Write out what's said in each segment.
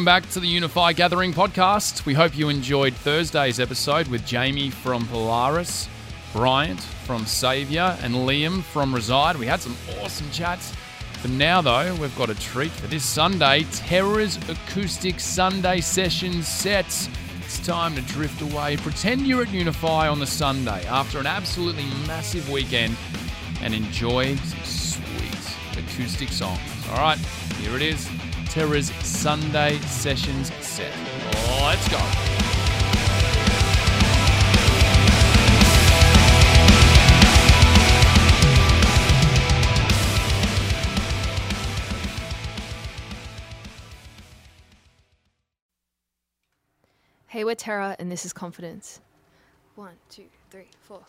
Welcome back to the Unify Gathering podcast. We hope you enjoyed Thursday's episode with Jamie from Polaris, Bryant from Saviour, and Liam from Reside. We had some awesome chats. For now, though, we've got a treat for this Sunday Terra's Acoustic Sunday Session Sets. It's time to drift away. Pretend you're at Unify on the Sunday after an absolutely massive weekend and enjoy some sweet acoustic songs. All right, here it is. Terra's Sunday sessions set. Let's go. Hey, we're Terra, and this is Confidence. One, two, three, four.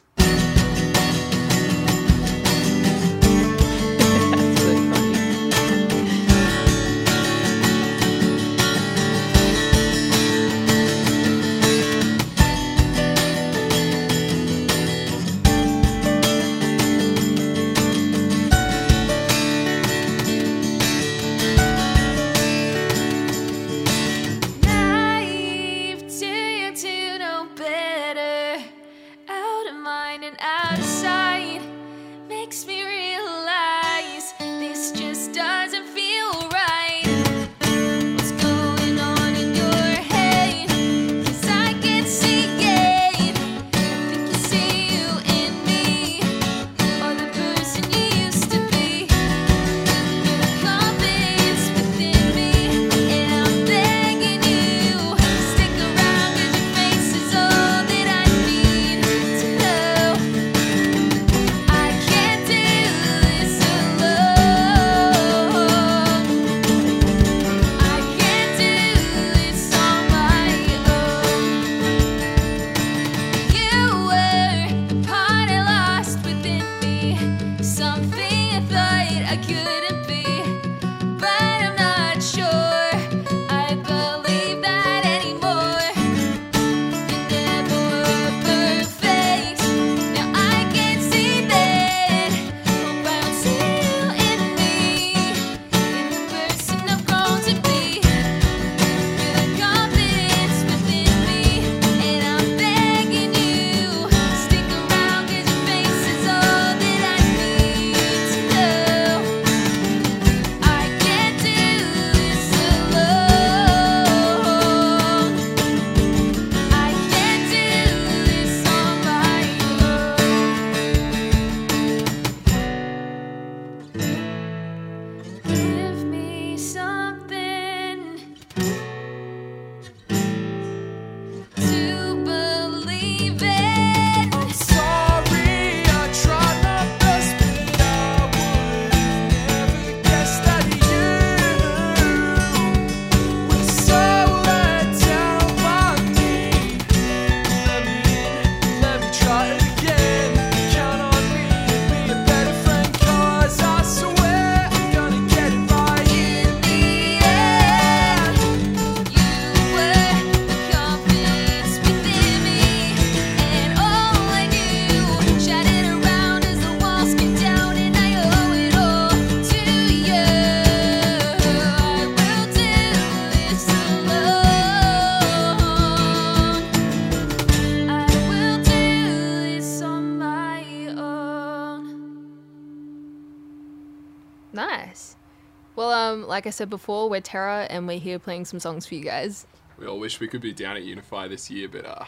Well, um, like I said before, we're Terra and we're here playing some songs for you guys. We all wish we could be down at Unify this year, but uh,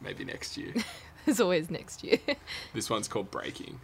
maybe next year. There's always next year. this one's called Breaking.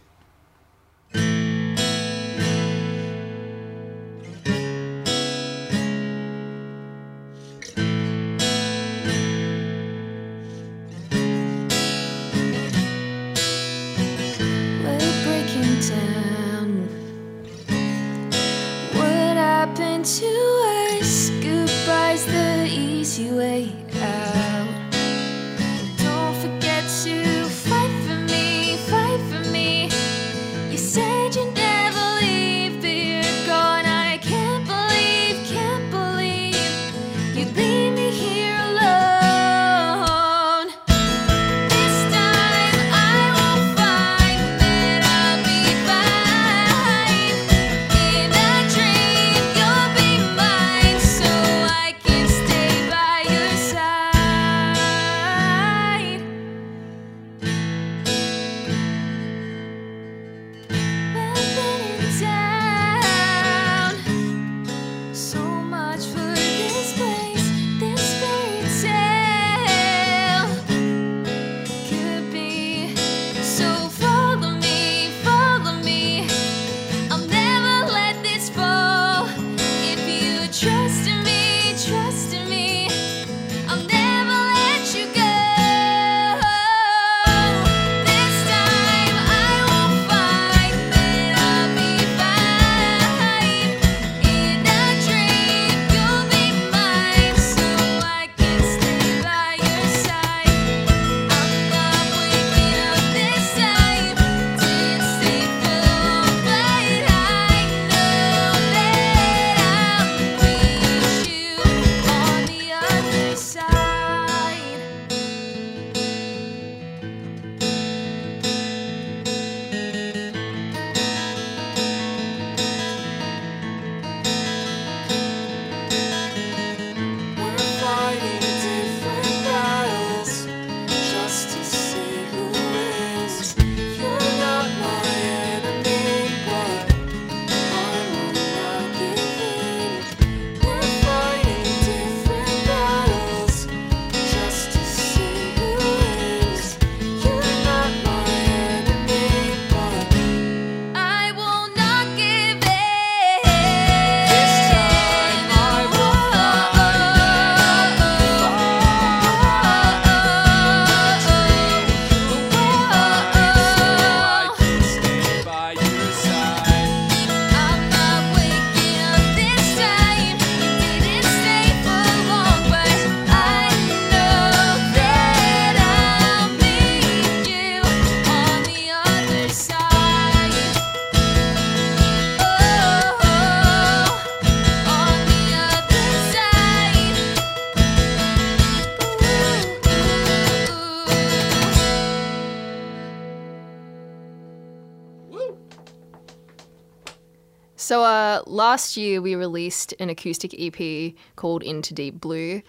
Last year, we released an acoustic EP called Into Deep Blue.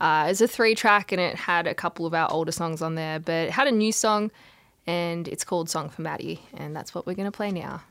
Uh, it's a three track and it had a couple of our older songs on there, but it had a new song and it's called Song for Maddie, and that's what we're going to play now.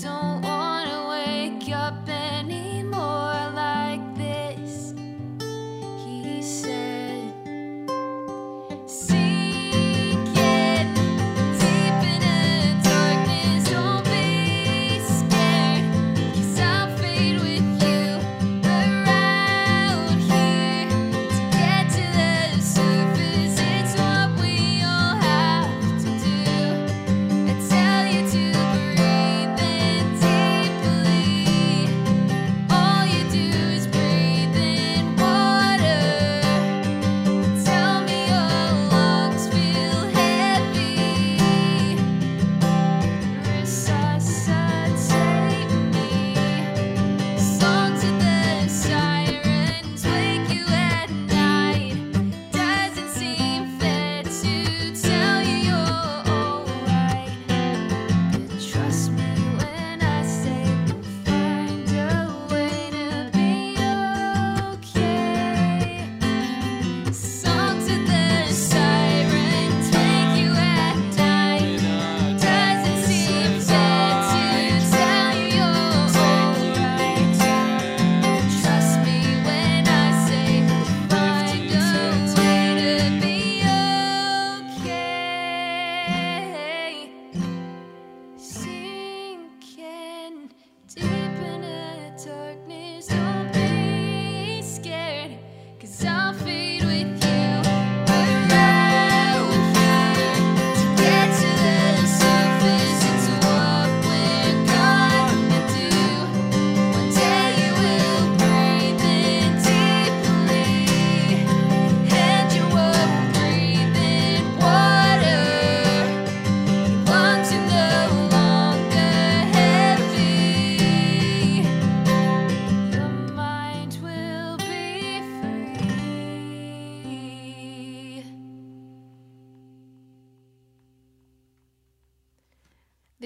don't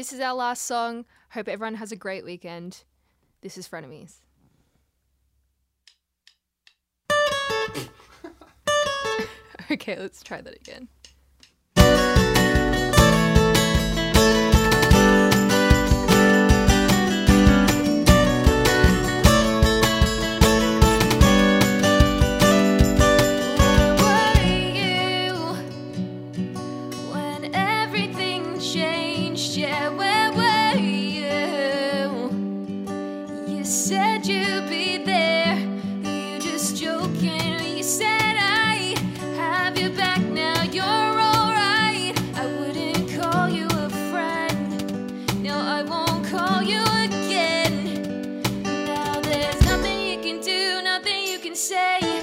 This is our last song. Hope everyone has a great weekend. This is Frenemies. okay, let's try that again. 生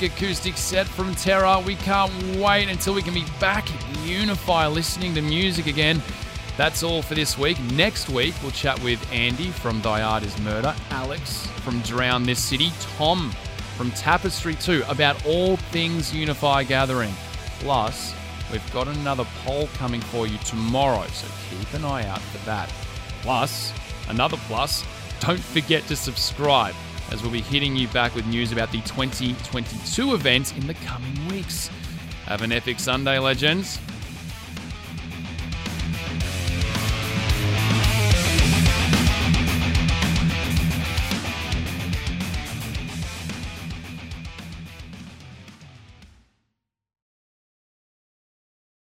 acoustic set from Terra. We can't wait until we can be back at Unify listening to music again. That's all for this week. Next week, we'll chat with Andy from Diada's Murder, Alex from Drown This City, Tom from Tapestry 2 about all things Unify Gathering. Plus, we've got another poll coming for you tomorrow, so keep an eye out for that. Plus, another plus, don't forget to subscribe as we'll be hitting you back with news about the 2022 event in the coming weeks. Have an epic Sunday, legends.